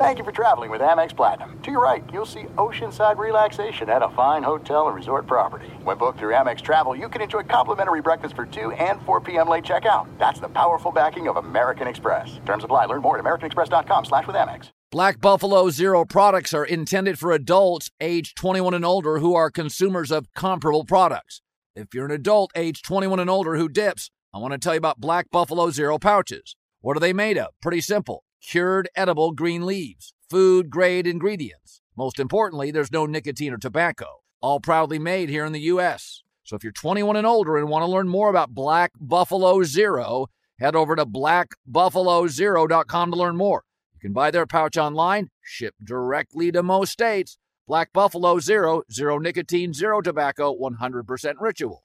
Thank you for traveling with Amex Platinum. To your right, you'll see oceanside relaxation at a fine hotel and resort property. When booked through Amex Travel, you can enjoy complimentary breakfast for 2 and 4 p.m. late checkout. That's the powerful backing of American Express. Terms apply. Learn more at americanexpress.com slash with Amex. Black Buffalo Zero products are intended for adults age 21 and older who are consumers of comparable products. If you're an adult age 21 and older who dips, I want to tell you about Black Buffalo Zero pouches. What are they made of? Pretty simple cured edible green leaves, food grade ingredients. Most importantly, there's no nicotine or tobacco. All proudly made here in the U.S. So if you're 21 and older and want to learn more about Black Buffalo Zero, head over to blackbuffalozero.com to learn more. You can buy their pouch online, shipped directly to most states. Black Buffalo Zero, zero nicotine, zero tobacco, 100% ritual.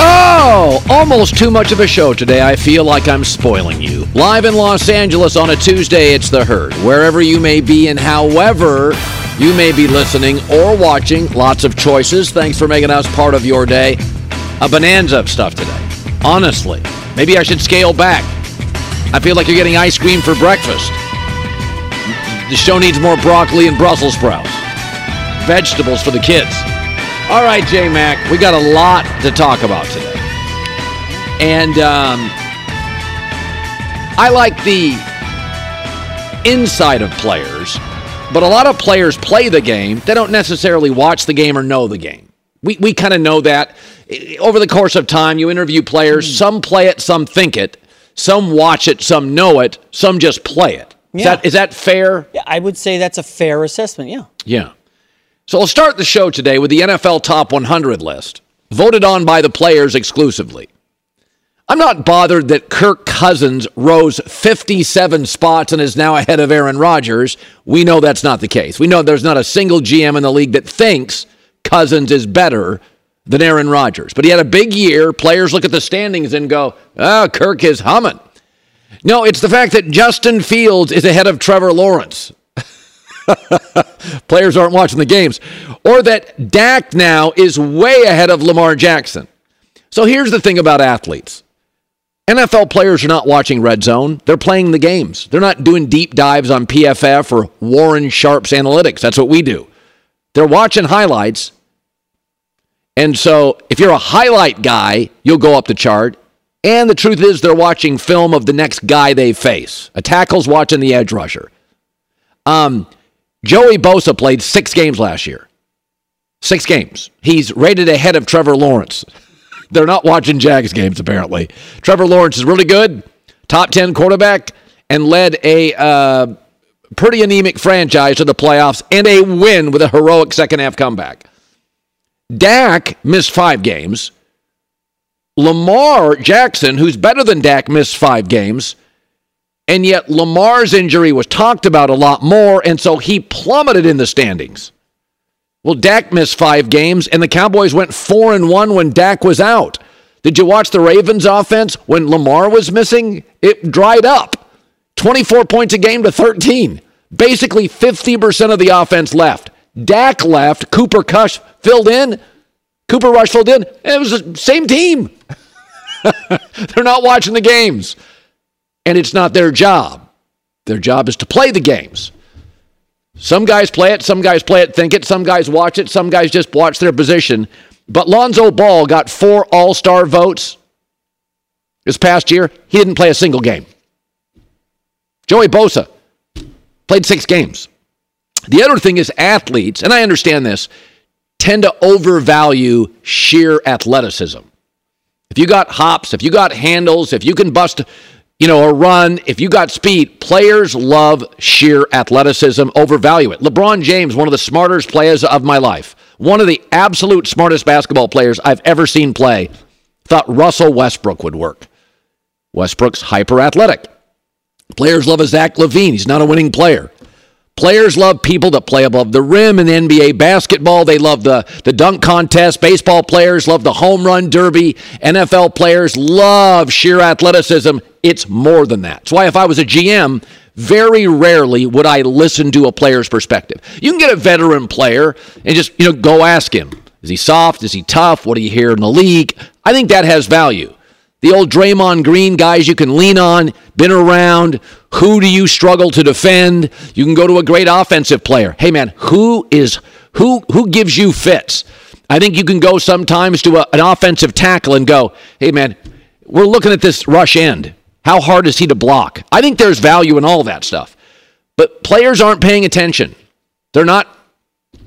Oh, almost too much of a show today. I feel like I'm spoiling you. Live in Los Angeles on a Tuesday, it's The Herd. Wherever you may be and however you may be listening or watching, lots of choices. Thanks for making us part of your day. A bonanza of stuff today. Honestly, maybe I should scale back. I feel like you're getting ice cream for breakfast. The show needs more broccoli and Brussels sprouts. Vegetables for the kids. All right, J Mac, we got a lot to talk about today. And um, I like the inside of players, but a lot of players play the game. They don't necessarily watch the game or know the game. We, we kind of know that. Over the course of time, you interview players. Some play it, some think it. Some watch it, some know it. Some just play it. Is, Yeah. that, is that fair? Yeah, I would say that's a fair assessment. Yeah. Yeah. So I'll start the show today with the NFL Top 100 list, voted on by the players exclusively. I'm not bothered that Kirk Cousins rose 57 spots and is now ahead of Aaron Rodgers. We know that's not the case. We know there's not a single GM in the league that thinks Cousins is better than Aaron Rodgers. But he had a big year. Players look at the standings and go, oh, Kirk is humming. No, it's the fact that Justin Fields is ahead of Trevor Lawrence. Players aren't watching the games. Or that Dak now is way ahead of Lamar Jackson. So here's the thing about athletes NFL players are not watching Red Zone, they're playing the games. They're not doing deep dives on PFF or Warren Sharp's analytics. That's what we do. They're watching highlights. And so if you're a highlight guy, you'll go up the chart. And the truth is, they're watching film of the next guy they face. A tackle's watching the edge rusher. Um, Joey Bosa played six games last year. Six games. He's rated ahead of Trevor Lawrence. They're not watching Jags games, apparently. Trevor Lawrence is really good, top 10 quarterback, and led a uh, pretty anemic franchise to the playoffs and a win with a heroic second half comeback. Dak missed five games. Lamar Jackson, who's better than Dak, missed five games. And yet Lamar's injury was talked about a lot more, and so he plummeted in the standings. Well, Dak missed five games, and the Cowboys went four and one when Dak was out. Did you watch the Ravens offense when Lamar was missing? It dried up. 24 points a game to 13. Basically 50% of the offense left. Dak left. Cooper Rush filled in. Cooper Rush filled in. It was the same team. They're not watching the games. And it's not their job. Their job is to play the games. Some guys play it, some guys play it, think it, some guys watch it, some guys just watch their position. But Lonzo Ball got four All Star votes this past year. He didn't play a single game. Joey Bosa, Played six games. The other thing is athletes, and I understand this, tend to overvalue sheer athleticism. If you got hops, if you got handles, if you can bust, you know, a run, if you got speed, players love sheer athleticism, overvalue it. LeBron James, one of the smartest players of my life, one of the absolute smartest basketball players I've ever seen play, thought Russell Westbrook would work. Westbrook's hyper athletic. Players love a Zach LaVine. He's not a winning player. Players love people that play above the rim in NBA basketball. They love the, the dunk contest. Baseball players love the home run derby. NFL players love sheer athleticism. It's more than that. That's why if I was a GM, very rarely would I listen to a player's perspective. You can get a veteran player and just, you know, go ask him. Is he soft? Is he tough? What do you hear in the league? I think that has value. The old Draymond Green guys you can lean on, been around. Who do you struggle to defend? You can go to a great offensive player. Hey man, who is who who gives you fits? I think you can go sometimes to a, an offensive tackle and go, "Hey man, we're looking at this rush end. How hard is he to block?" I think there's value in all that stuff. But players aren't paying attention. They're not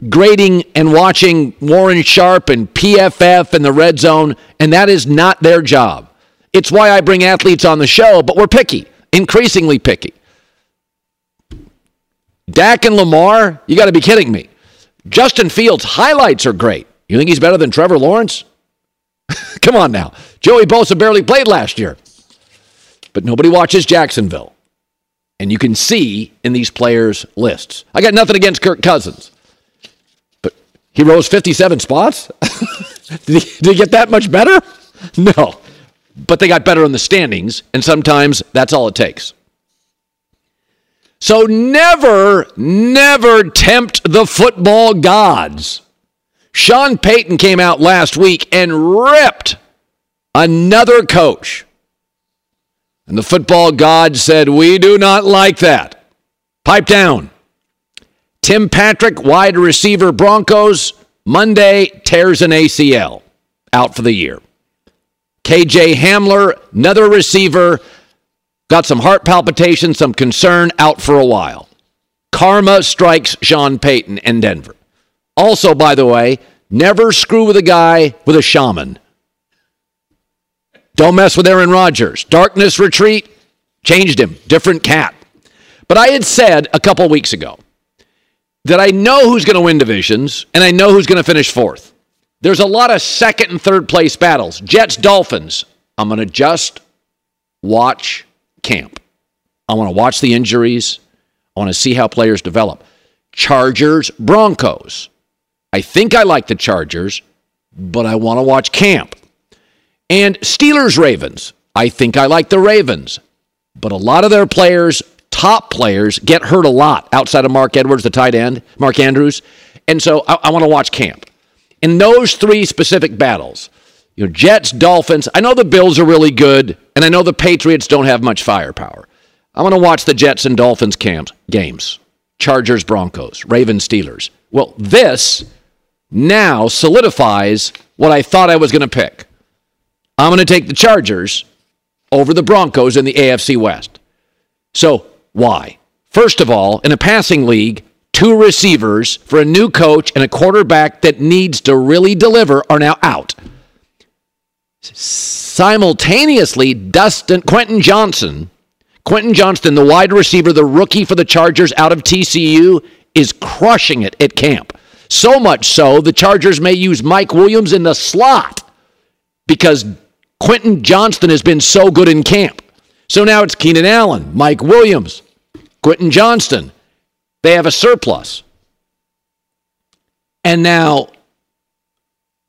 grading and watching Warren Sharp and PFF and the red zone, and that is not their job. It's why I bring athletes on the show, but we're picky, increasingly picky. Dak and Lamar, you got to be kidding me. Justin Fields' highlights are great. You think he's better than Trevor Lawrence? Come on now. Joey Bosa barely played last year. But nobody watches Jacksonville. And you can see in these players' lists. I got nothing against Kirk Cousins. But he rose 57 spots? did, he, did he get that much better? No but they got better in the standings, and sometimes that's all it takes. So never, never tempt the football gods. Sean Payton came out last week and ripped another coach. And the football gods said, We do not like that. Pipe down. Tim Patrick, wide receiver Broncos, Monday tears an ACL, out for the year. KJ Hamler, another receiver, got some heart palpitations, some concern, out for a while. Karma strikes Sean Payton in Denver. Also, by the way, never screw with a guy with a shaman. Don't mess with Aaron Rodgers. Darkness retreat, changed him, different cat. But I had said a couple weeks ago that I know who's going to win divisions and I know who's going to finish fourth. There's a lot of second and third place battles. Jets, Dolphins. I'm going to just watch camp. I want to watch the injuries. I want to see how players develop. Chargers, Broncos. I think I like the Chargers, but I want to watch camp. And Steelers, Ravens. I think I like the Ravens, but a lot of their players, top players, get hurt a lot outside of Mark Edwards, the tight end, Mark Andrews. And so I, I want to watch camp in those three specific battles, you know, Jets, Dolphins, I know the Bills are really good, and I know the Patriots don't have much firepower. I'm going to watch the Jets and Dolphins camps, games. Chargers, Broncos, Ravens, Steelers. Well, this now solidifies what I thought I was going to pick. I'm going to take the Chargers over the Broncos in the AFC West. So, why? First of all, in a passing league, two receivers for a new coach and a quarterback that needs to really deliver are now out. Simultaneously, Dustin Quentin Johnston, Quentin Johnston, the wide receiver, the rookie for the Chargers out of TCU, is crushing it at camp. So much so, the Chargers may use Mike Williams in the slot because Quentin Johnston has been so good in camp. So now it's Keenan Allen, Mike Williams, Quentin Johnston. They have a surplus. And now,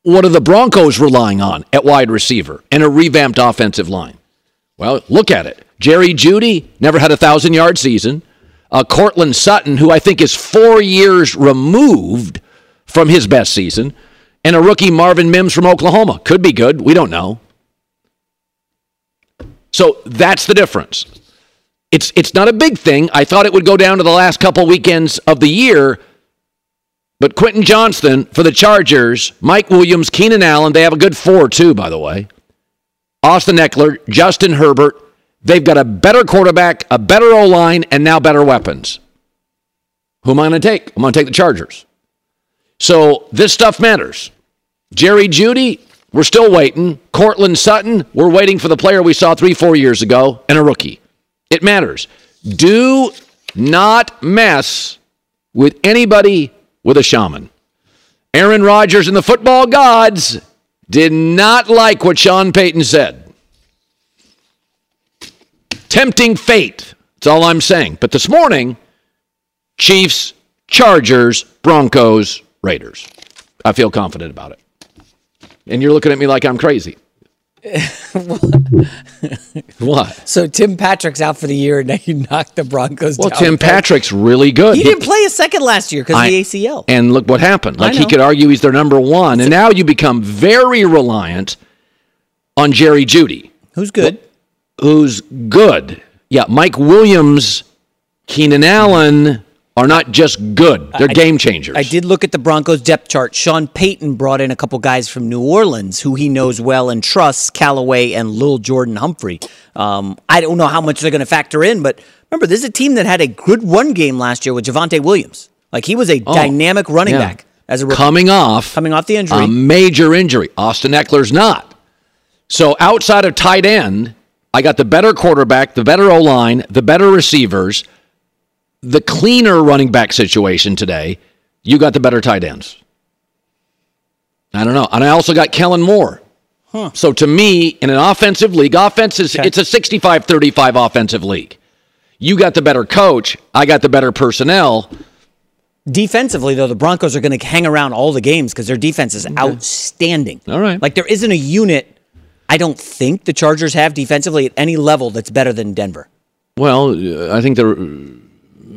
what are the Broncos relying on at wide receiver and a revamped offensive line? Well, look at it. Jerry Jeudy never had a thousand yard season. Uh, Courtland Sutton, who I think is four years removed from his best season, and a rookie Marvin Mims from Oklahoma. Could be good. We don't know. So that's the difference. It's it's not a big thing. I thought it would go down to the last couple weekends of the year. But Quentin Johnston for the Chargers, Mike Williams, Keenan Allen, they have a good four too, by the way. Austin Ekeler, Justin Herbert. They've got a better quarterback, a better O line, and now better weapons. Who am I going to take? I'm going to take the Chargers. So this stuff matters. Jerry Jeudy, we're still waiting. Courtland Sutton, we're waiting for the player we saw three, four years ago, and a rookie. It matters. Do not mess with anybody with a shaman. Aaron Rodgers and the football gods did not like what Sean Payton said. Tempting fate. That's all I'm saying. But this morning, Chiefs, Chargers, Broncos, Raiders. I feel confident about it. And you're looking at me like I'm crazy. what? So Tim Patrick's out for the year, and now you knocked the Broncos down. Well, down. Tim Patrick's really good. He didn't play a second last year because of the ACL. And look what happened. Like he could argue he's their number one. And now you become very reliant on Jerry Jeudy, Who's good? who's good. Yeah, Mike Williams, Keenan Allen are not just good. They're game changers. I did look at the Broncos depth chart. Sean Payton brought in a couple guys from New Orleans who he knows well and trusts, Callaway and Lil Jordan Humphrey. Um, I don't know how much they're going to factor in, but remember, this is a team that had a good run game last year with Javonte Williams. Like he was a dynamic running Oh, Yeah. back as a rookie. Coming off coming off the injury. a major injury. Austin Ekeler's not. So outside of tight end, I got the better quarterback, the better O line, the better receivers, the cleaner running back situation today. You got the better tight ends. I don't know. And I also got Kellen Moore. So to me, in an offensive league, offense is Okay. it's a 65-35 offensive league. You got the better coach, I got the better personnel. Defensively, though, the Broncos are going to hang around all the games because their defense is outstanding. All right. Like there isn't a unit. I don't think the Chargers have defensively at any level that's better than Denver. Well, I think the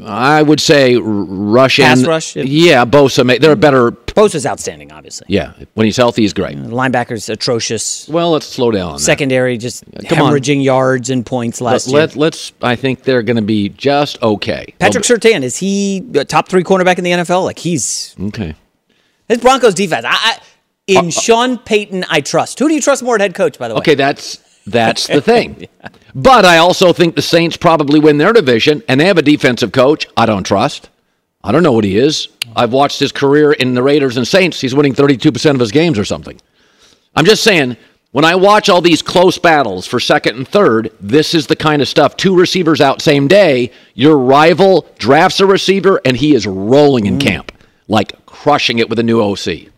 I would say r- rush Pass and rush, if- Yeah, Bosa. May, they're a better. Bosa's outstanding, obviously. Yeah, when he's healthy, he's great. Mm, linebackers atrocious. Well, let's slow down. On. Secondary just Come on. hemorrhaging yards and points last Let, year. let, us I think they're going to be just okay. Patrick Surtain is he a top three cornerback in the NFL? Like he's okay. his Broncos defense. I, I in uh, uh, Sean Payton, I trust. Who do you trust more at head coach? By the way, Okay, that's that's the thing. But I also think the Saints probably win their division, and they have a defensive coach I don't trust. I don't know what he is. I've watched his career in the Raiders and Saints. He's winning 32% of his games or something. I'm just saying, when I watch all these close battles for second and third, this is the kind of stuff. Two receivers out same day, your rival drafts a receiver, and he is rolling in mm. camp, like crushing it with a new OC.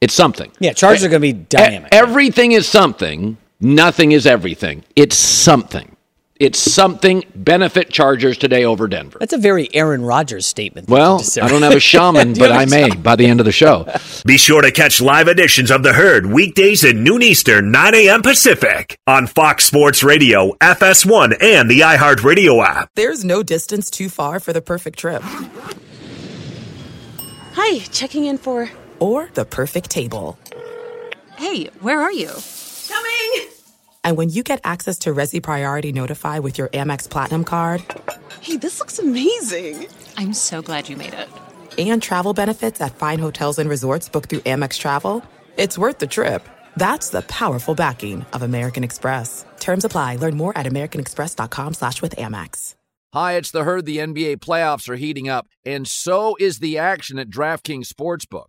It's something. yeah, Chargers are going to be dynamic. everything is something. Nothing is everything. It's something. It's something. Benefit Chargers today over Denver. That's a very Aaron Rodgers statement. Well, I don't have a shaman, but I may by the end of the show. Be sure to catch live editions of The Herd weekdays at noon Eastern, 9 a.m. Pacific on Fox Sports Radio, FS1, and the iHeartRadio app. There's no distance too far for the perfect trip. Hi, checking in for. Or the perfect table. Hey, where are you? Coming! And when you get access to Resy Priority Notify with your Amex Platinum card Hey, this looks amazing! I'm so glad you made it. and travel benefits at fine hotels and resorts booked through Amex Travel, it's worth the trip. That's the powerful backing of American Express. Terms apply. Learn more at americanexpress.com slash with Amex. Hi, it's the herd. The NBA playoffs are heating up, and so is the action at DraftKings Sportsbook,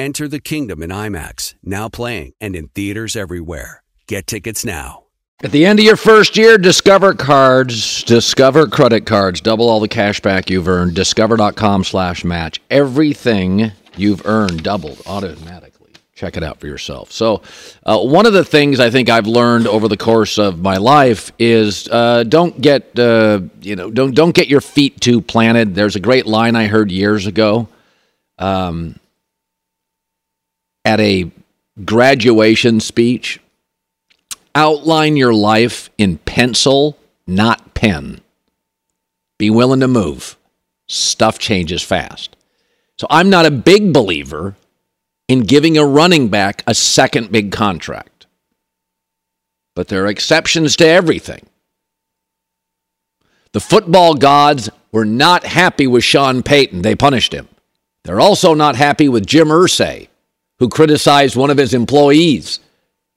Enter the kingdom in IMAX, now playing and in theaters everywhere. Get tickets now. At the end of your first year, Discover Cards, Discover Credit Cards, double all the cash back you've earned. Discover.com slash match. Everything you've earned doubled automatically. Check it out for yourself. So, uh, one of the things I think I've learned over the course of my life is uh, don't get uh, you know don't don't get your feet too planted. There's a great line I heard years ago um, at a graduation speech. Outline your life in pencil, not pen. Be willing to move. Stuff changes fast. So I'm not a big believer in giving a running back a second big contract. But there are exceptions to everything. The football gods were not happy with Sean Payton. They punished him. They're also not happy with Jim Irsay, who criticized one of his employees.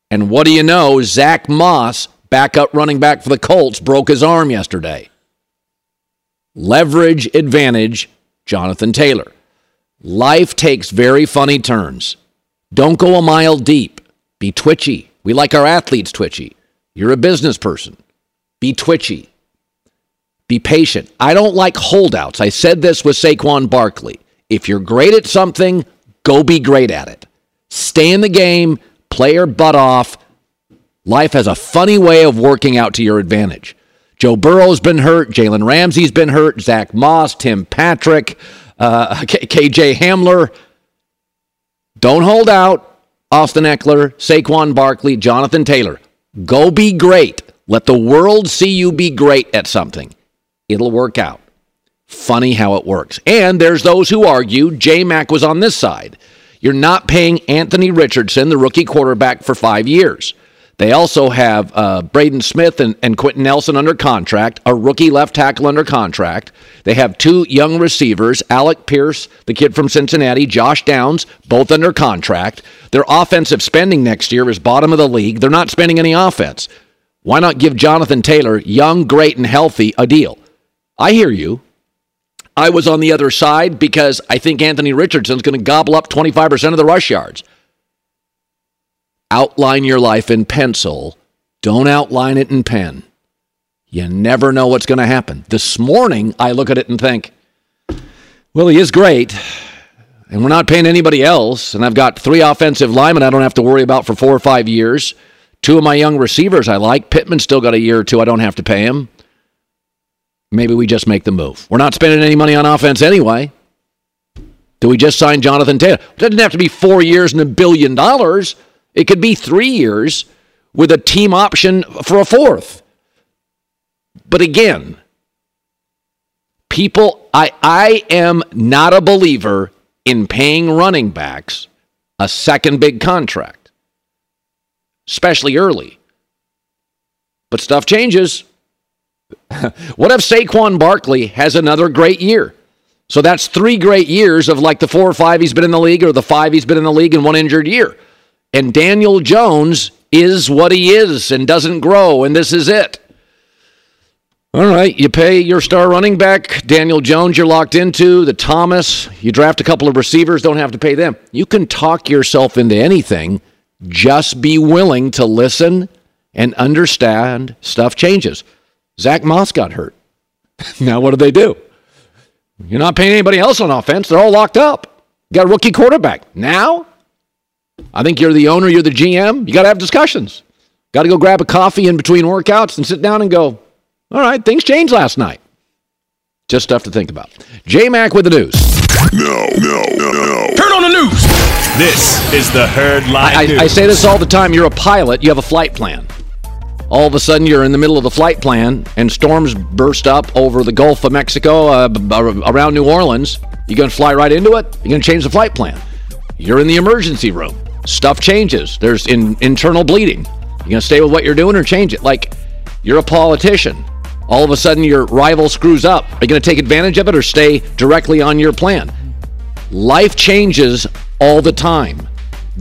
And what do you know? Zack Moss, backup running back for the Colts, broke his arm yesterday. Leverage advantage, Jonathan Taylor. Life takes very funny turns. Don't go a mile deep. Be twitchy. We like our athletes twitchy. You're a business person. Be twitchy. Be patient. I don't like holdouts. I said this with Saquon Barkley. If you're great at something, go be great at it. Stay in the game, play your butt off. Life has a funny way of working out to your advantage. Joe Burrow's been hurt. Jalen Ramsey's been hurt. Zack Moss, Tim Patrick uh, KJ Hamler. Don't hold out. Austin Ekeler, Saquon Barkley, Jonathan Taylor. Go be great. Let the world see you be great at something. It'll work out. Funny how it works. And there's those who argue, J Mac was on this side. You're not paying Anthony Richardson, the rookie quarterback, for five years. They also have uh, Braden Smith and, and Quenton Nelson under contract, a rookie left tackle under contract. They have two young receivers, Alec Pierce, the kid from Cincinnati, Josh Downs, both under contract. Their offensive spending next year is bottom of the league. They're not spending any offense. Why not give Jonathan Taylor, young, great, and healthy, a deal? I hear you. I was on the other side because I think Anthony Richardson's going to gobble up 25% of the rush yards outline your life in pencil. Don't outline it in pen. You never know what's going to happen. This morning, I look at it and think, well, he is great, and we're not paying anybody else. And I've got three offensive linemen I don't have to worry about for four or five years. Two of my young receivers I like. Pittman still got a year or two I don't have to pay him. Maybe we just make the move. We're not spending any money on offense anyway. Do we just sign Jonathan Taylor? It doesn't have to be four years and a billion dollars. It could be three years with a team option for a fourth. But again, people, I, I am not a believer in paying running backs a second big contract, especially early. But stuff changes. what if Saquon Barkley has another great year? So that's three great years of like the four or five he's been in the league or the five he's been in the league in one injured year. And Daniel Jones is what he is and doesn't grow, and this is it. All right, you pay your star running back, Daniel Jones, you're locked into, the Thomas, you draft a couple of receivers, don't have to pay them. You can talk yourself into anything, just be willing to listen and understand stuff changes. Zack Moss got hurt. now, what do they do? You're not paying anybody else on offense, they're all locked up. You got a rookie quarterback. Now, I think you're the owner, you're the GM. You got to have discussions. Got to go grab a coffee in between workouts and sit down and go, all right, things changed last night. Just stuff to think about. J Mac with the news. No, no, no, no. Turn on the news. This is the Herd Live I, News. I say this all the time. You're a pilot, you have a flight plan. All of a sudden, you're in the middle of the flight plan, and storms burst up over the Gulf of Mexico, uh, around New Orleans. You're going to fly right into it? You're going to change the flight plan. You're in the emergency room. Stuff changes. There's in, internal bleeding. You're gonna stay with what you're doing or change it? Like you're a politician. All of a sudden your rival screws up. Are you gonna take advantage of it or stay directly on your plan? Life changes all the time.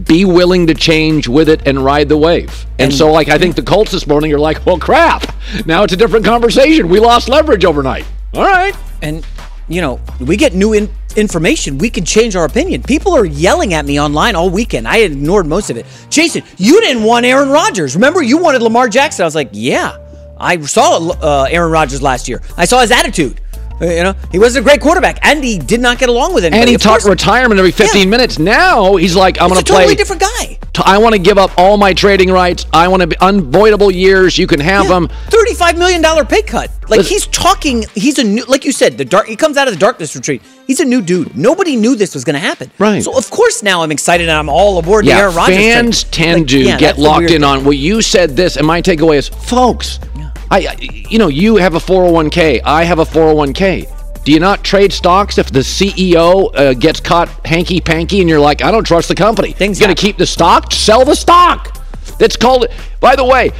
Be willing to change with it and ride the wave. And, And- so, like, I think the Colts this morning are like, well, crap. Now it's a different conversation. We lost leverage overnight. All right. And you know, we get new in- information, we can change our opinion. People are yelling at me online all weekend. I ignored most of it. Jason, you didn't want Aaron Rodgers. Remember, you wanted Lamar Jackson. I was like, yeah, I saw uh, Aaron Rodgers last year. I saw his attitude. Uh, You know, he wasn't a great quarterback, and he did not get along with anybody. And he Of talked course, retirement every 15 Yeah. minutes. Now he's like, I'm going to play. A totally different guy. I want to give up all my trading rights. I want to be unvoidable years. You can have them. Thirty-five million dollar pay cut. Like Listen- he's talking. He's a new, like you said, the dark. He comes out of the darkness retreat. He's a new dude. Nobody knew this was going to happen. Right. So of course now I'm excited and I'm all aboard the Yeah, Aaron Rodgers. train. fans tend Like, to yeah, get locked in thing. on well, you said this, and my takeaway is, folks, I, I- you know, you have a 401k, I have a 401k. Do you not trade stocks if the CEO uh, gets caught hanky panky and you're like, I don't trust the company? Things going to keep the stock? Sell the stock. That's called. By the way,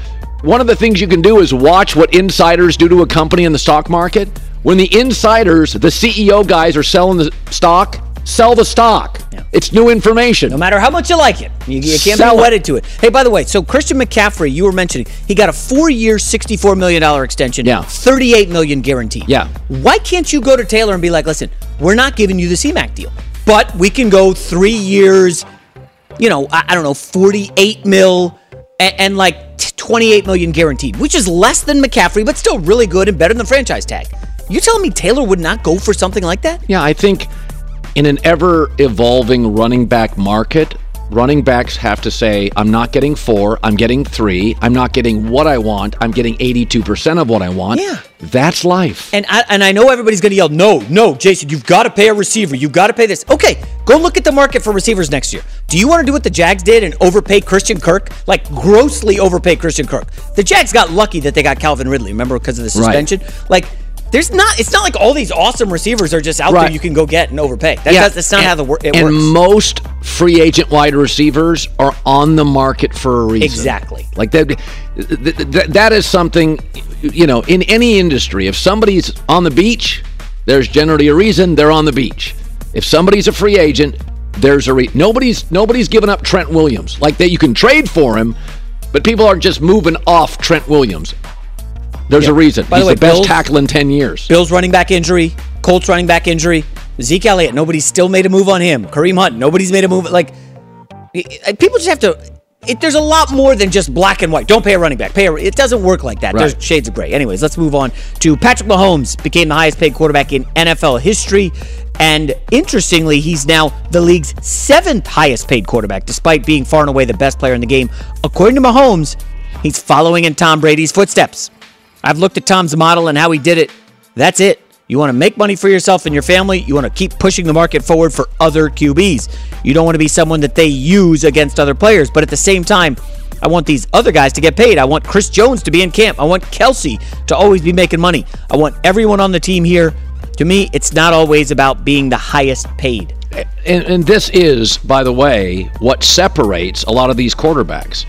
one of the things you can do is watch what insiders do to a company in the stock market. When the insiders, the CEO guys, are selling the stock, sell the stock. It's new information. No matter how much you like it, you, you can't Sell be it. wedded to it. Hey, by the way, so Christian McCaffrey, you were mentioning, he got a four-year, sixty-four million dollar extension. Yeah. thirty-eight million guaranteed. Yeah. Why can't you go to Taylor and be like, listen, we're not giving you the CMAC deal, but we can go three years, you know, I, I don't know, forty-eight mil, and, and like twenty-eight million guaranteed, which is less than McCaffrey, but still really good and better than the franchise tag. You telling me Taylor would not go for something like that? Yeah, I think in an ever evolving running back market, running backs have to say, I'm not getting four, I'm getting three, I'm not getting what I want, I'm getting 82% of what I want. Yeah. That's life. And I, and I know everybody's going to yell, no, no, Jason, you've got to pay a receiver. You've got to pay this. Okay, go look at the market for receivers next year. Do you want to do what the Jags did and overpay Christian Kirk? Like grossly overpay Christian Kirk. The Jags got lucky that they got Calvin Ridley, remember, because of the Right. suspension? Like, there's not, it's not like all these awesome receivers are just out Right. there you can go get and overpay. That, that's, that's not and, how the it and works. most free agent wide receivers are on the market for a reason. Exactly. Like that, th- th- that is something, you know, in any industry. If somebody's on the beach, there's generally a reason they're on the beach. If somebody's a free agent, there's a re- nobody's nobody's giving up Trent Williams like that. You can trade for him, but people aren't just moving off Trent Williams. There's a reason. By the way, the best Bills- tackle in ten years. Bills running back injury, Colts running back injury, Zeke Elliott, nobody's still made a move on him. Kareem Hunt, nobody's made a move. Like, people just have to. It, there's a lot more than just black and white. Don't pay a running back. Pay a, it doesn't work like that. Right. There's shades of gray. Anyways, let's move on to Patrick Mahomes. Became the highest paid quarterback in NFL history, and interestingly, he's now the league's seventh highest paid quarterback, despite being far and away the best player in the game. According to Mahomes, he's following in Tom Brady's footsteps. I've looked at Tom's model and how he did it. That's it. You want to make money for yourself and your family. You want to keep pushing the market forward for other QBs. You don't want to be someone that they use against other players. But at the same time, I want these other guys to get paid. I want Chris Jones to be in camp. I want Kelsey to always be making money. I want everyone on the team here. To me, it's not always about being the highest paid. and, and this is, by the way, what separates a lot of these quarterbacks.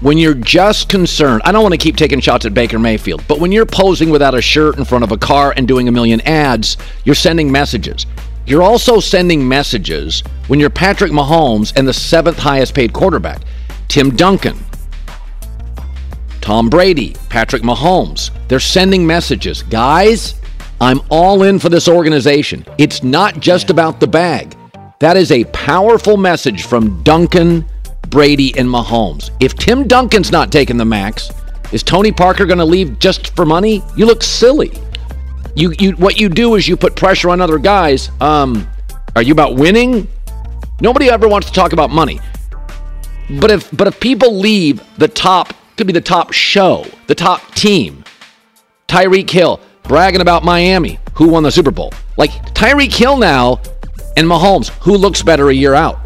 When you're just concerned, I don't want to keep taking shots at Baker Mayfield, but when you're posing without a shirt in front of a car and doing a million ads, you're sending messages. You're also sending messages when you're Patrick Mahomes and the seventh highest paid quarterback, Tim Duncan, Tom Brady, Patrick Mahomes. They're sending messages. Guys, I'm all in for this organization. It's not just about the bag. That is a powerful message from Duncan, Brady, and Mahomes. If Tim Duncan's not taking the max, is Tony Parker going to leave just for money? You look silly. You, you, what you do is you put pressure on other guys. Um, are you about winning? Nobody ever wants to talk about money. But if but if people leave the top, could be the top show, the top team, Tyreek Hill bragging about Miami, who won the Super Bowl. Like Tyreek Hill now and Mahomes, who looks better a year out.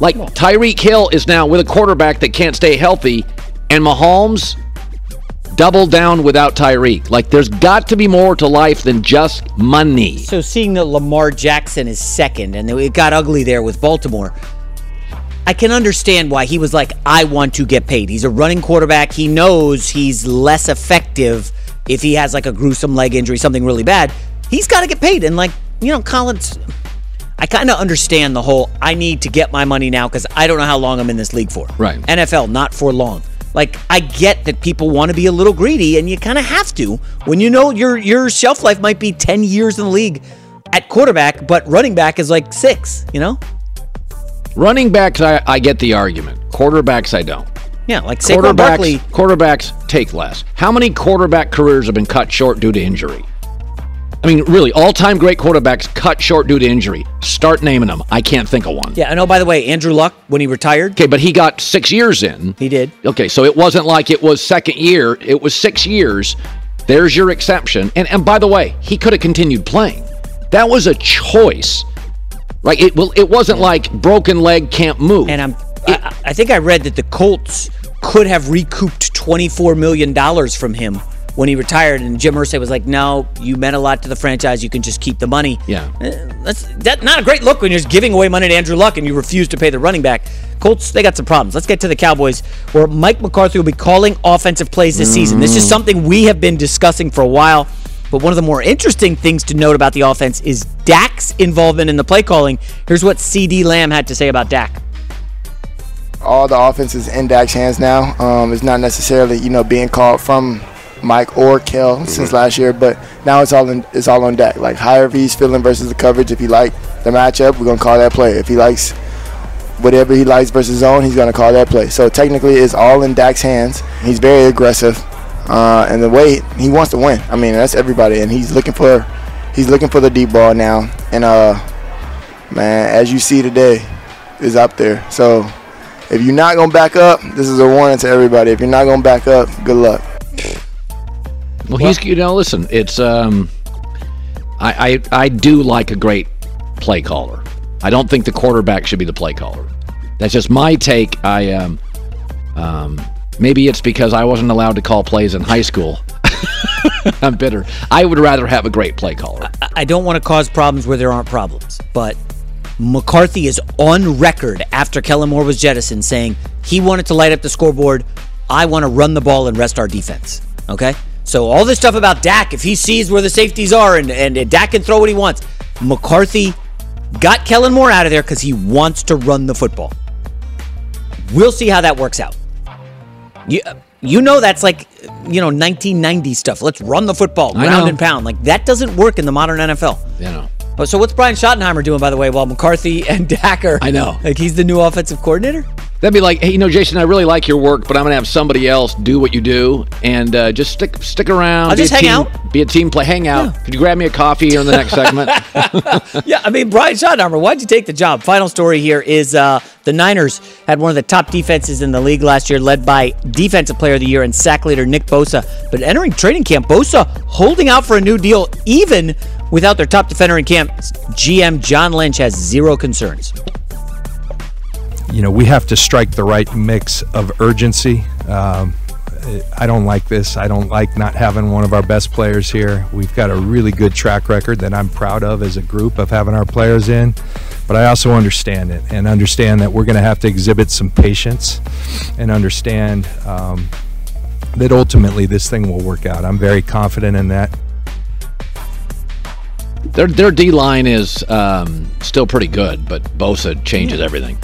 Like Tyreek Hill is now with a quarterback that can't stay healthy, and Mahomes double down without Tyreek. Like there's got to be more to life than just money. So seeing that Lamar Jackson is second and it got ugly there with Baltimore, I can understand why he was like, I want to get paid. He's a running quarterback. He knows he's less effective if he has like a gruesome leg injury, something really bad. He's got to get paid. And like, you know, Collins, I kind of understand the whole I need to get my money now because I don't know how long I'm in this league for. Right. NFL, not for long. Like I get that people want to be a little greedy, and you kind of have to when you know your your shelf life might be ten years in the league at quarterback, but running back is like six. You know. Running backs, I, I get the argument. Quarterbacks, I don't. Yeah, like Saquon quarterbacks, Barkley. quarterbacks take less. How many quarterback careers have been cut short due to injury? I mean, really, all-time great quarterbacks cut short due to injury. Start naming them. I can't think of one. Yeah, I know. Oh, by the way, Andrew Luck when he retired, Okay, but he got six years in. he did. Okay, so it wasn't like it was second year. It was six years. There's your exception. And and by the way, he could have continued playing. That was a choice, right? It well, it wasn't like broken leg can't move. And I'm. I, I think I read that the Colts could have recouped twenty four million dollars from him when he retired, and Jim Irsay was like, "No, you meant a lot to the franchise. You can just keep the money." Yeah. Eh, that's that not a great look when you're just giving away money to Andrew Luck and you refuse to pay the running back. Colts, they got some problems. Let's get to the Cowboys, where Mike McCarthy will be calling offensive plays this season. This is something we have been discussing for a while. But one of the more interesting things to note about the offense is Dak's involvement in the play calling. Here's what CeeDee Lamb had to say about Dak. all the offense is in Dak's hands now. Um, it's not necessarily you know being called from Mike or Kel since last year, but now it's all in, it's all on Dak. Like however he's feeling versus the coverage. If he like the matchup, we're gonna call that play. If he likes whatever he likes versus zone, he's gonna call that play. So technically, it's all in Dak's hands. He's very aggressive, uh, and the way he wants to win. I mean, that's everybody, and he's looking for he's looking for the deep ball now. And uh, man, as you see today, is up there. So if you're not gonna back up, this is a warning to everybody. If you're not gonna back up, good luck. Well, he's you know, listen, it's um, I, I I do like a great play caller. I don't think the quarterback should be the play caller. That's just my take. I um, um, maybe it's because I wasn't allowed to call plays in high school. I'm bitter. I would rather have a great play caller. I- I don't want to cause problems where there aren't problems, but McCarthy is on record after Kellen Moore was jettisoned saying he wanted to light up the scoreboard. I want to run the ball and rest our defense. Okay? So all this stuff about Dak, if he sees where the safeties are and, and Dak can throw what he wants, McCarthy got Kellen Moore out of there because he wants to run the football. We'll see how that works out. You, you know that's like, you know, 1990 stuff. Let's run the football, I know. and pound. Like that doesn't work in the modern NFL. You know. Oh, so what's Brian Schottenheimer doing, by the way, while McCarthy and Dak are? I know. Like he's the new offensive coordinator. That'd be like, hey, you know, Jason, I really like your work, but I'm gonna have somebody else do what you do, and uh, just stick stick around. I'll be just a hang team, out. Be a team play. Hang out. Could you grab me a coffee here in the next segment? Yeah, I mean Brian Schottenheimer, why'd you take the job? Final story here is uh, the Niners had one of the top defenses in the league last year, led by Defensive Player of the Year and sack leader Nick Bosa. But entering training camp, Bosa holding out for a new deal, even without their top defender in camp. GM John Lynch has zero concerns. you know, we have to strike the right mix of urgency. Um, I don't like this. I don't like not having one of our best players here. We've got a really good track record that I'm proud of as a group of having our players in. But I also understand it and understand that we're going to have to exhibit some patience and understand um, that ultimately this thing will work out. I'm very confident in that. Their their D line is um, still pretty good, but Bosa changes everything.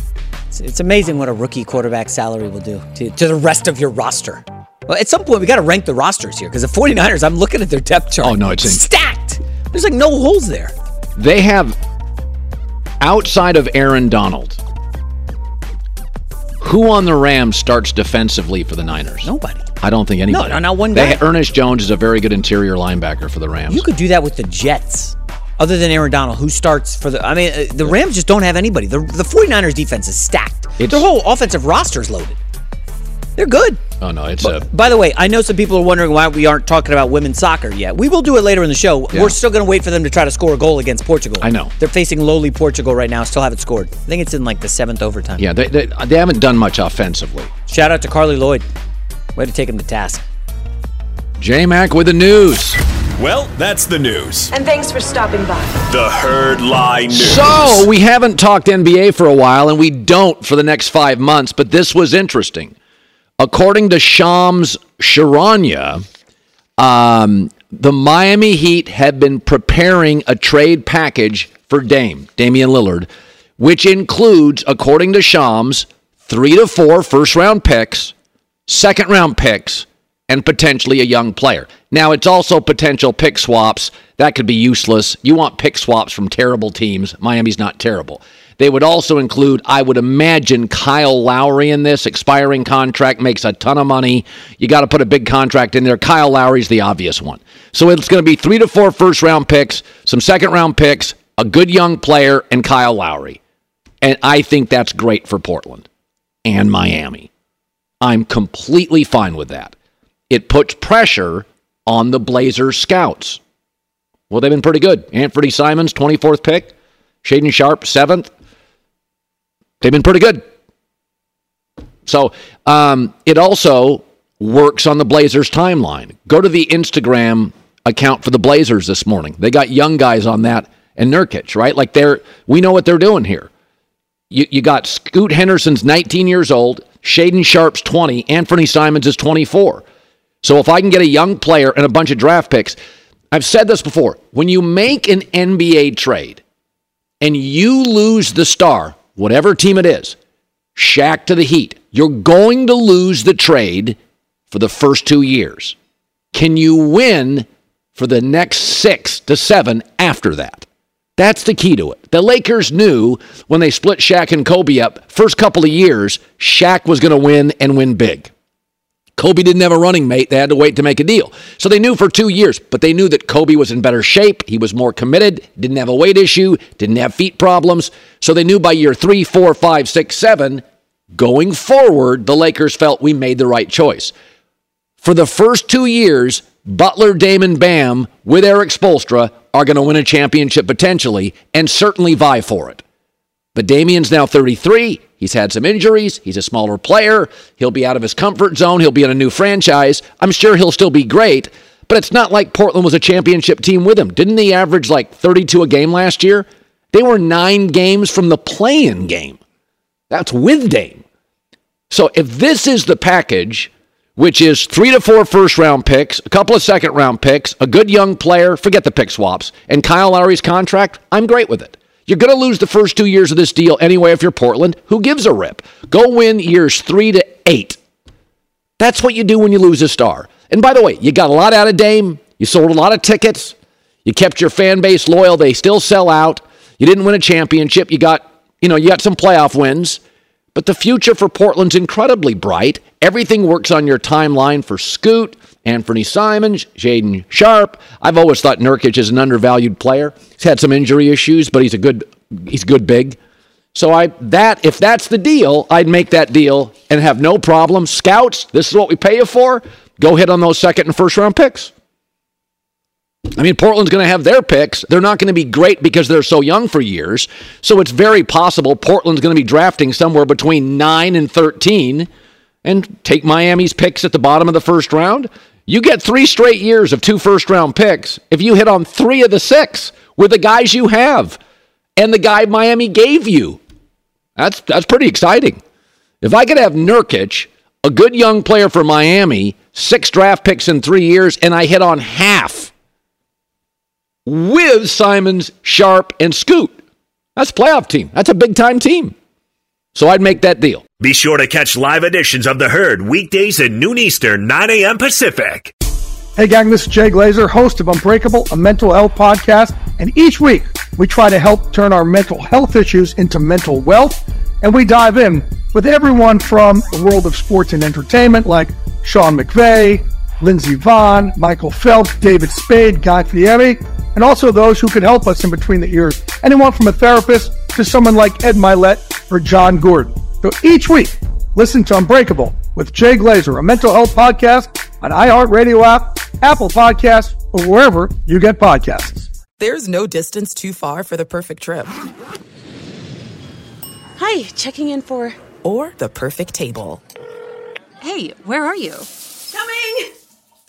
It's, it's amazing what a rookie quarterback salary will do to, to the rest of your roster. Well, at some point, we got to rank the rosters here because the 49ers, I'm looking at their depth chart. Oh, no, it's stacked. There's like no holes there. They have outside of Aaron Donald. Who on the Rams starts defensively for the Niners? Nobody. I don't think anybody. no, not one They, guy. Ernest Jones is a very good interior linebacker for the Rams. You could do that with the Jets. Other than Aaron Donald, who starts for the. I mean, uh, the Rams just don't have anybody. The, the 49ers defense is stacked. It's- Their whole offensive roster is loaded. They're good. oh no, it's a By the way, I know some people are wondering why we aren't talking about women's soccer yet. We will do it later in the show. Yeah. We're still going to wait for them to try to score a goal against Portugal. I know. They're facing lowly Portugal right now, still haven't scored. I think it's in like the seventh overtime. yeah. They, they they haven't done much offensively. Shout out to Carli Lloyd. Way to take him to task. J Mac with the news. Well, that's the news. And thanks for stopping by. The Herd Lie News. So we haven't talked NBA for a while, and we don't for the next five months. But this was interesting. According to Shams Charania, um, the Miami Heat have been preparing a trade package for Dame, Damian Lillard, which includes, according to Shams, three to four first round picks, second round picks, and potentially a young player. Now, it's also potential pick swaps. That could be useless. You want pick swaps from terrible teams. Miami's not terrible. They would also include, I would imagine, Kyle Lowry in this. Expiring contract makes a ton of money. You got to put a big contract in there. Kyle Lowry's the obvious one. So it's going to be three to four first round picks, some second round picks, a good young player, and Kyle Lowry. And I think that's great for Portland and Miami. I'm completely fine with that. It puts pressure on the Blazers scouts. Well, they've been pretty good. Anthony Simons, 24th pick. Shaedon Sharpe, 7th. They've been pretty good. So um, it also works on the Blazers timeline. Go to the Instagram account for the Blazers this morning. They got young guys on that and Nurkic, right? Like they're we know what they're doing here. You you got Scoot Henderson's 19 years old, Shaedon Sharpe's 20, Anthony Simons is 24. So if I can get a young player and a bunch of draft picks, I've said this before. When you make an NBA trade and you lose the star, whatever team it is, Shaq to the Heat, you're going to lose the trade for the first two years. Can you win for the next six to seven after that? That's the key to it. The Lakers knew when they split Shaq and Kobe up, first couple of years, Shaq was going to win and win big. Kobe didn't have a running mate. They had to wait to make a deal. So they knew for two years, but they knew that Kobe was in better shape. He was more committed, didn't have a weight issue, didn't have feet problems. So they knew by year three, four, five, six, seven, going forward, the Lakers felt we made the right choice. For the first two years, Butler, Damon, Bam with Erik Spoelstra are going to win a championship potentially and certainly vie for it. But Damian's now 33. He's had some injuries. He's a smaller player. He'll be out of his comfort zone. He'll be in a new franchise. I'm sure he'll still be great, but it's not like Portland was a championship team with him. Didn't he average like 32 a game last year? They were nine games from the play in game. That's with Dame. So if this is the package, which is three to four first round picks, a couple of second round picks, a good young player, forget the pick swaps, and Kyle Lowry's contract, I'm great with it. You're going to lose the first two years of this deal anyway if you're Portland. Who gives a rip? Go win years three to eight. That's what you do when you lose a star. And by the way, you got a lot out of Dame. You sold a lot of tickets. You kept your fan base loyal. They still sell out. You didn't win a championship. You got, you know, you got some playoff wins. But the future for Portland's incredibly bright. Everything works on your timeline for Scoot, Anthony Simons, Shaedon Sharpe. I've always thought Nurkic is an undervalued player. He's had some injury issues, but he's a good he's good big. So I that if that's the deal, I'd make that deal and have no problem. Scouts, this is what we pay you for. Go hit on those second and first round picks. I mean, Portland's going to have their picks. They're not going to be great because they're so young for years. So it's very possible Portland's going to be drafting somewhere between 9 and 13 and take Miami's picks at the bottom of the first round. You get three straight years of two first round picks if you hit on three of the six with the guys you have and the guy Miami gave you. That's that's pretty exciting. If I could have Nurkic, a good young player for Miami, six draft picks in three years, and I hit on half with Simons, Sharpe, and Scoot. That's a playoff team. That's a big time team. So I'd make that deal. Be sure to catch live editions of The Herd weekdays at noon Eastern, 9 a.m. Pacific. Hey, gang, this is Jay Glazer, host of Unbreakable, a mental health podcast. And each week, we try to help turn our mental health issues into mental wealth. And we dive in with everyone from the world of sports and entertainment, like Sean McVay, Lindsey Vonn, Michael Phelps, David Spade, Guy Fieri, and also those who can help us in between the ears. Anyone from a therapist to someone like Ed Mylett or John Gordon. So each week, listen to Unbreakable with Jay Glazer, a mental health podcast on iHeartRadio app, Apple Podcasts, or wherever you get podcasts. There's no distance too far for the perfect trip. Hi, checking in for. Or the perfect table. Hey, where are you? Coming!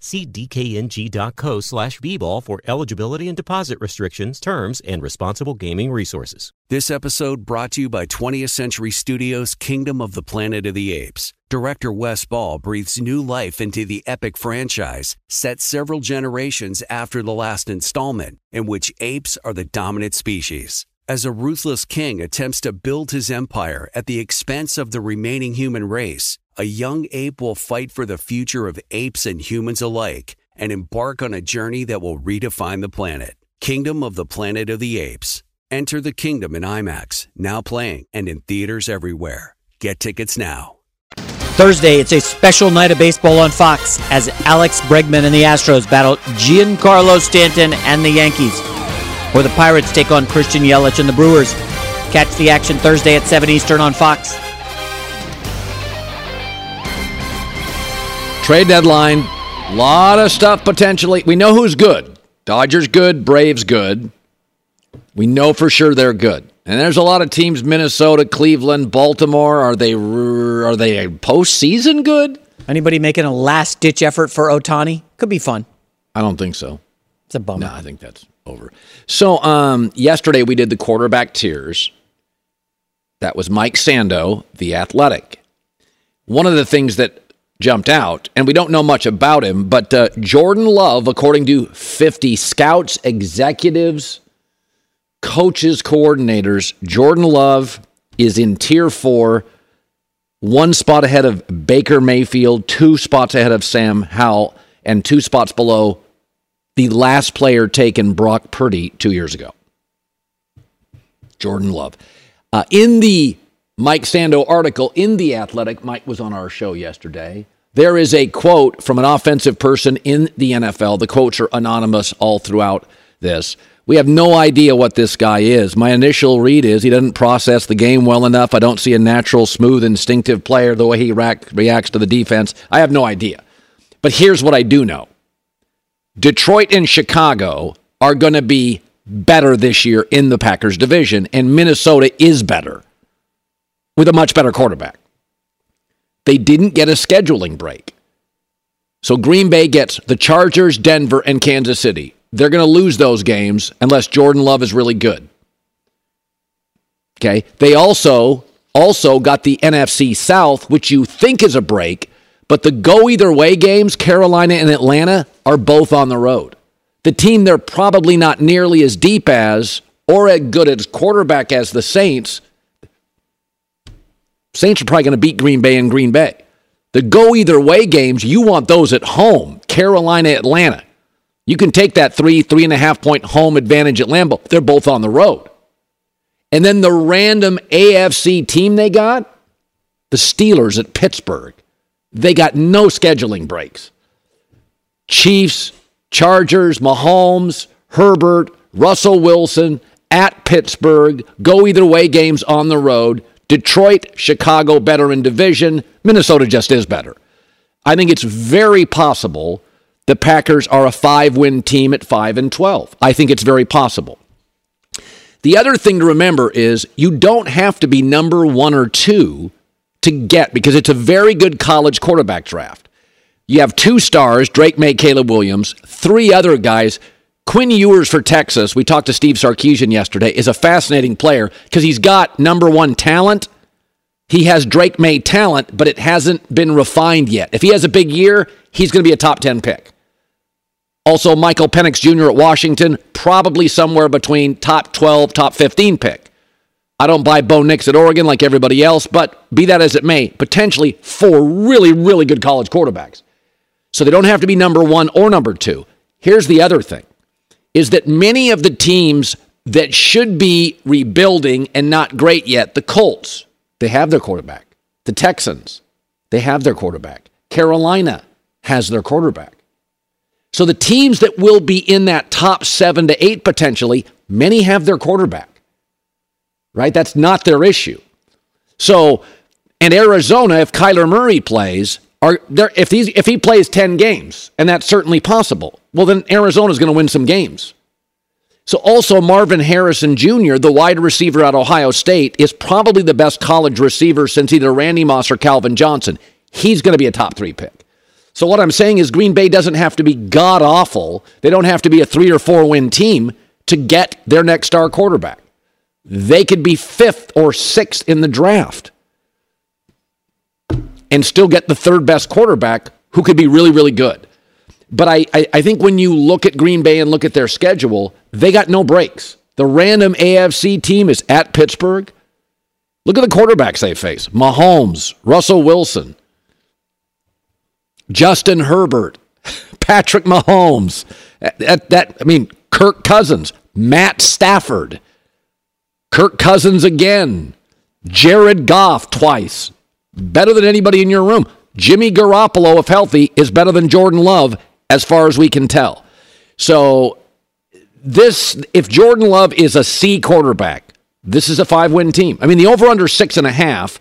See dkng.co slash bball for eligibility and deposit restrictions, terms, and responsible gaming resources. This episode brought to you by 20th Century Studios' Kingdom of the Planet of the Apes. Director Wes Ball breathes new life into the epic franchise, set several generations after the last installment, in which apes are the dominant species. As a ruthless king attempts to build his empire at the expense of the remaining human race, a young ape will fight for the future of apes and humans alike and embark on a journey that will redefine the planet. Kingdom of the Planet of the Apes. Enter the kingdom in IMAX, now playing and in theaters everywhere. Get tickets now. Thursday, it's a special night of baseball on Fox as Alex Bregman and the Astros battle Giancarlo Stanton and the Yankees, or the Pirates take on Christian Yelich and the Brewers. Catch the action Thursday at 7 Eastern on Fox. Trade deadline, a lot of stuff potentially. We know who's good. Dodgers good, Braves good. We know for sure they're good. And there's a lot of teams: Minnesota, Cleveland, Baltimore. Are they are they postseason good? Anybody making a last ditch effort for Ohtani? Could be fun. I don't think so. It's a bummer. No, I think that's over. So, um, yesterday we did the quarterback tiers. That was Mike Sando, the athletic. One of the things that jumped out, and we don't know much about him, but uh, Jordan Love, according to 50 scouts, executives, coaches, coordinators, Jordan Love is in tier four, one spot ahead of Baker Mayfield, two spots ahead of Sam Howell, and two spots below the last player taken, Brock Purdy, two years ago. Jordan Love. Uh, in the Mike Sando article in The Athletic, Mike was on our show yesterday. There is a quote from an offensive person in the NFL. The quotes are anonymous all throughout this. We have no idea what this guy is. My initial read is he doesn't process the game well enough. I don't see a natural, smooth, instinctive player the way he reacts to the defense. I have no idea. But here's what I do know Detroit and Chicago are going to be better this year in the Packers division, and Minnesota is better with a much better quarterback. They didn't get a scheduling break. So Green Bay gets the Chargers, Denver, and Kansas City. They're going to lose those games unless Jordan Love is really good. Okay. They also also got the NFC South, which you think is a break, but the go either way games, Carolina and Atlanta, are both on the road. The team they're probably not nearly as deep as or as good as quarterback as the Saints. Saints are probably going to beat Green Bay and Green Bay. The go either way games, you want those at home. Carolina, Atlanta. You can take that three, three and a half point home advantage at Lambeau. They're both on the road. And then the random AFC team they got, the Steelers at Pittsburgh. They got no scheduling breaks. Chiefs, Chargers, Mahomes, Herbert, Russell Wilson at Pittsburgh, go either way games on the road. Detroit, Chicago better in division. Minnesota just is better. I think it's very possible the Packers are a five win team at 5 and 12. I think it's very possible. The other thing to remember is you don't have to be number one or two to get, because it's a very good college quarterback draft. You have two stars, Drake Maye, Caleb Williams, three other guys. Quinn Ewers for Texas, we talked to Steve Sarkisian yesterday, is a fascinating player because he's got number one talent. He has Drake Maye talent, but it hasn't been refined yet. If he has a big year, he's going to be a top 10 pick. Also, Michael Penix Jr. at Washington, probably somewhere between top 12, top 15 pick. I don't buy Bo Nix at Oregon like everybody else, but be that as it may, potentially four really, really good college quarterbacks. So they don't have to be number one or number two. Here's the other thing is that many of the teams that should be rebuilding and not great yet, the Colts, they have their quarterback. The Texans, they have their quarterback. Carolina has their quarterback. So the teams that will be in that top seven to eight potentially, many have their quarterback. Right? That's not their issue. So, and Arizona, if Kyler Murray plays, are there if if he plays 10 games, and that's certainly possible, well then Arizona's going to win some games. So also Marvin Harrison Jr., the wide receiver at Ohio State, is probably the best college receiver since either Randy Moss or Calvin Johnson. He's going to be a top 3 pick. So what I'm saying is Green Bay doesn't have to be god awful. They don't have to be a 3 or 4 win team to get their next star quarterback. They could be 5th or 6th in the draft and still get the third best quarterback who could be really, really good. But I, I, I, think when you look at Green Bay and look at their schedule, they got no breaks. The random AFC team is at Pittsburgh. Look at the quarterbacks they face Mahomes, Russell Wilson, Justin Herbert, Patrick Mahomes. That, that, I mean, Kirk Cousins, Matt Stafford, Kirk Cousins again, Jared Goff twice, better than anybody in your room. Jimmy Garoppolo, if healthy, is better than Jordan Love as far as we can tell. So, this, if Jordan Love is a C quarterback, this is a five win team. I mean, the over under six and a half,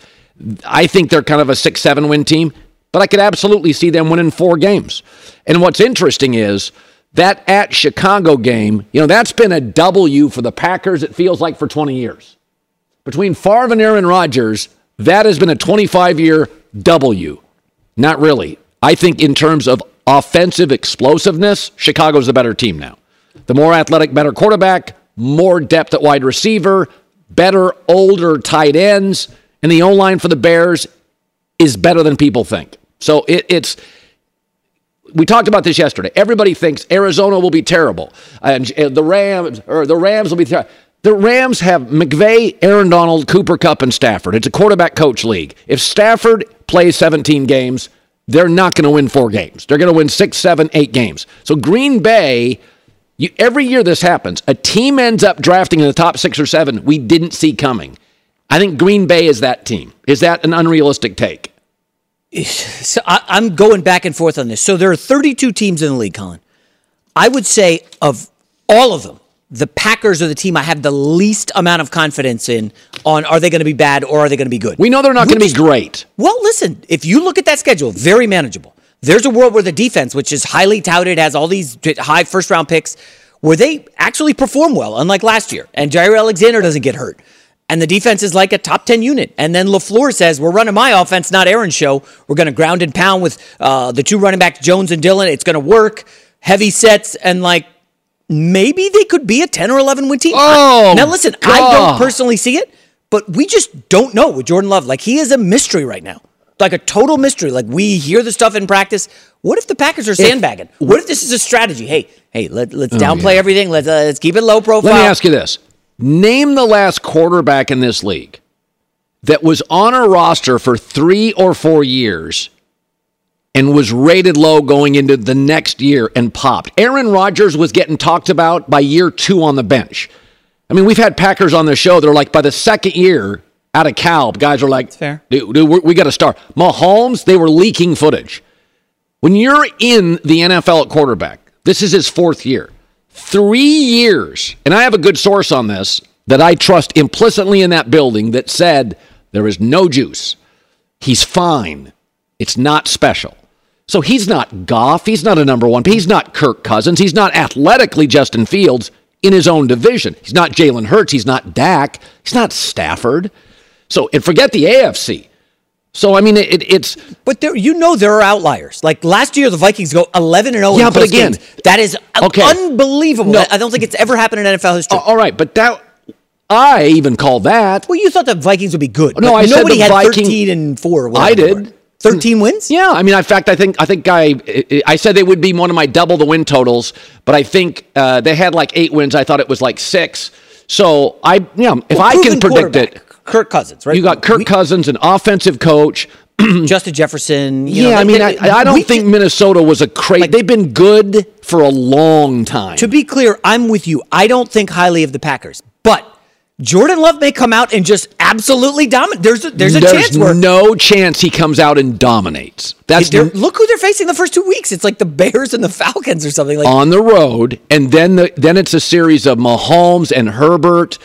I think they're kind of a six, seven win team, but I could absolutely see them winning four games. And what's interesting is that at Chicago game, you know, that's been a W for the Packers, it feels like for 20 years. Between Favre and Aaron Rodgers, that has been a 25 year W. Not really. I think in terms of offensive explosiveness, Chicago's the better team now. The more athletic, better quarterback, more depth at wide receiver, better older tight ends, and the O line for the Bears is better than people think. So it, it's. We talked about this yesterday. Everybody thinks Arizona will be terrible, and the Rams or the Rams will be terrible. The Rams have McVay, Aaron Donald, Cooper Kupp, and Stafford. It's a quarterback coach league. If Stafford plays 17 games, they're not going to win four games. They're going to win six, seven, eight games. So Green Bay, you, every year this happens, a team ends up drafting in the top six or seven we didn't see coming. I think Green Bay is that team. Is that an unrealistic take? So I, I'm going back and forth on this. So there are 32 teams in the league, Colin. I would say of all of them, the Packers are the team I have the least amount of confidence in on are they going to be bad or are they going to be good? We know they're not going to be great. Well, listen, if you look at that schedule, very manageable. There's a world where the defense, which is highly touted, has all these high first round picks, where they actually perform well, unlike last year. And Jaire Alexander doesn't get hurt. And the defense is like a top 10 unit. And then LaFleur says, We're running my offense, not Aaron's show. We're going to ground and pound with uh, the two running backs, Jones and Dillon. It's going to work. Heavy sets and like maybe they could be a 10 or 11 win team. Oh, now listen, God. I don't personally see it, but we just don't know with Jordan Love. Like he is a mystery right now. Like a total mystery. Like we hear the stuff in practice. What if the Packers are sandbagging? If, what if this is a strategy? Hey, hey, let, us oh, downplay yeah. everything. Let's uh, let's keep it low profile. Let me ask you this: Name the last quarterback in this league that was on a roster for three or four years and was rated low going into the next year and popped. Aaron Rodgers was getting talked about by year two on the bench. I mean, we've had Packers on the show. They're like, by the second year out of Cal, guys are like, fair. dude, dude we got to start. Mahomes, they were leaking footage. When you're in the NFL at quarterback, this is his fourth year. Three years, and I have a good source on this that I trust implicitly in that building that said there is no juice. He's fine. It's not special. So he's not Goff. He's not a number one. He's not Kirk Cousins. He's not athletically Justin Fields in his own division. He's not Jalen Hurts. He's not Dak. He's not Stafford. So, and forget the AFC. So I mean, it, it's but there, you know there are outliers. Like last year, the Vikings go eleven and oh zero. Yeah, but again, games. that is okay. unbelievable. No. I don't think it's ever happened in NFL history. all right, but that I even call that. Well, you thought the Vikings would be good. No, I said nobody the had Viking- thirteen and four. I did. Were. Thirteen wins. Yeah, I mean, in fact, I think I think I I said they would be one of my double the win totals, but I think uh, they had like eight wins. I thought it was like six. So I, yeah, if Well, I can predict it, Kirk Cousins, right? you got Kirk Cousins, an offensive coach. Justin Jefferson. you know, yeah, I mean, they- I, I don't we think Minnesota was a crazy. they've been good for a long time. To be clear, I'm with you. I don't think highly of the Packers, but Jordan Love may come out and just absolutely dominate. There's a, there's a chance where no chance he comes out and dominates. That's They're- look who they're facing the first two weeks. It's like the Bears and the Falcons or something like. on the road, and then the, then it's a series of Mahomes and Herbert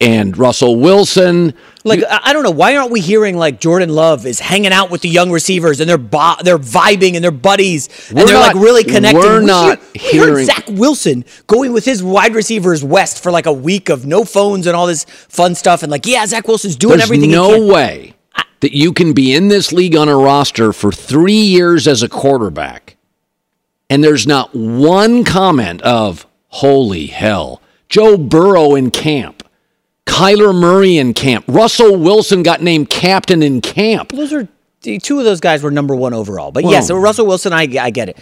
and Russell Wilson. Like I don't know why aren't we hearing like Jordan Love is hanging out with the young receivers and they're bo- they're vibing and they're buddies and We're they're not- like really connecting. we're We not hear- we heard hearing- Zach Wilson going with his wide receivers west for like a week of no phones and all this fun stuff and like yeah Zach Wilson's doing There's everything. he no way that you can be in this league on a roster for three years as a quarterback, and there's not one comment of "Holy hell!" Joe Burrow in camp, Kyler Murray in camp, Russell Wilson got named captain in camp. Those are two of those guys were number one overall. But Well- yes, so Russell Wilson, I, I get it.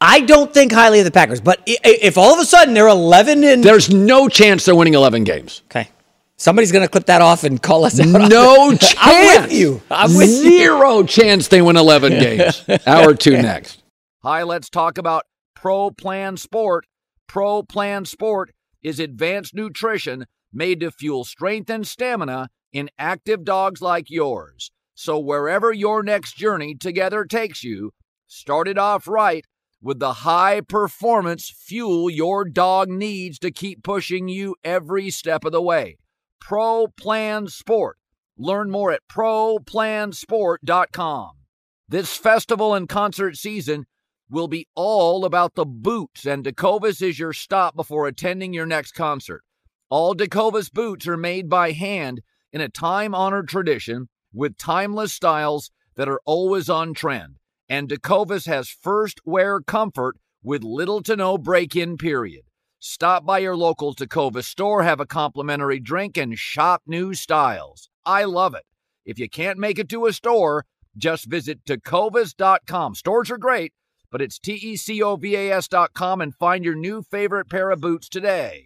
I don't think highly of the Packers, but if all of a sudden they're eleven and There's no chance they're winning 11 games. okay, somebody's gonna clip that off and call us out. No chance. I'm with you. I'm with you. Zero chance they win 11 games. Hour two next. Hi, let's talk about Pro Plan Sport. Pro Plan Sport is advanced nutrition made to fuel strength and stamina in active dogs like yours. So wherever your next journey together takes you, start it off right with the high performance fuel your dog needs to keep pushing you every step of the way. Pro Plan Sport. Learn more at ProPlansport.com. This festival and concert season will be all about the boots, and Tecovas is your stop before attending your next concert. All Tecovas boots are made by hand in a time honored tradition with timeless styles that are always on trend. And Tecovas has first wear comfort with little to no break in period. Stop by your local Tacova store, have a complimentary drink, and shop new styles. I love it. If you can't make it to a store, just visit tecovas.com. Stores are great, but it's T E C O V A S.com and find your new favorite pair of boots today.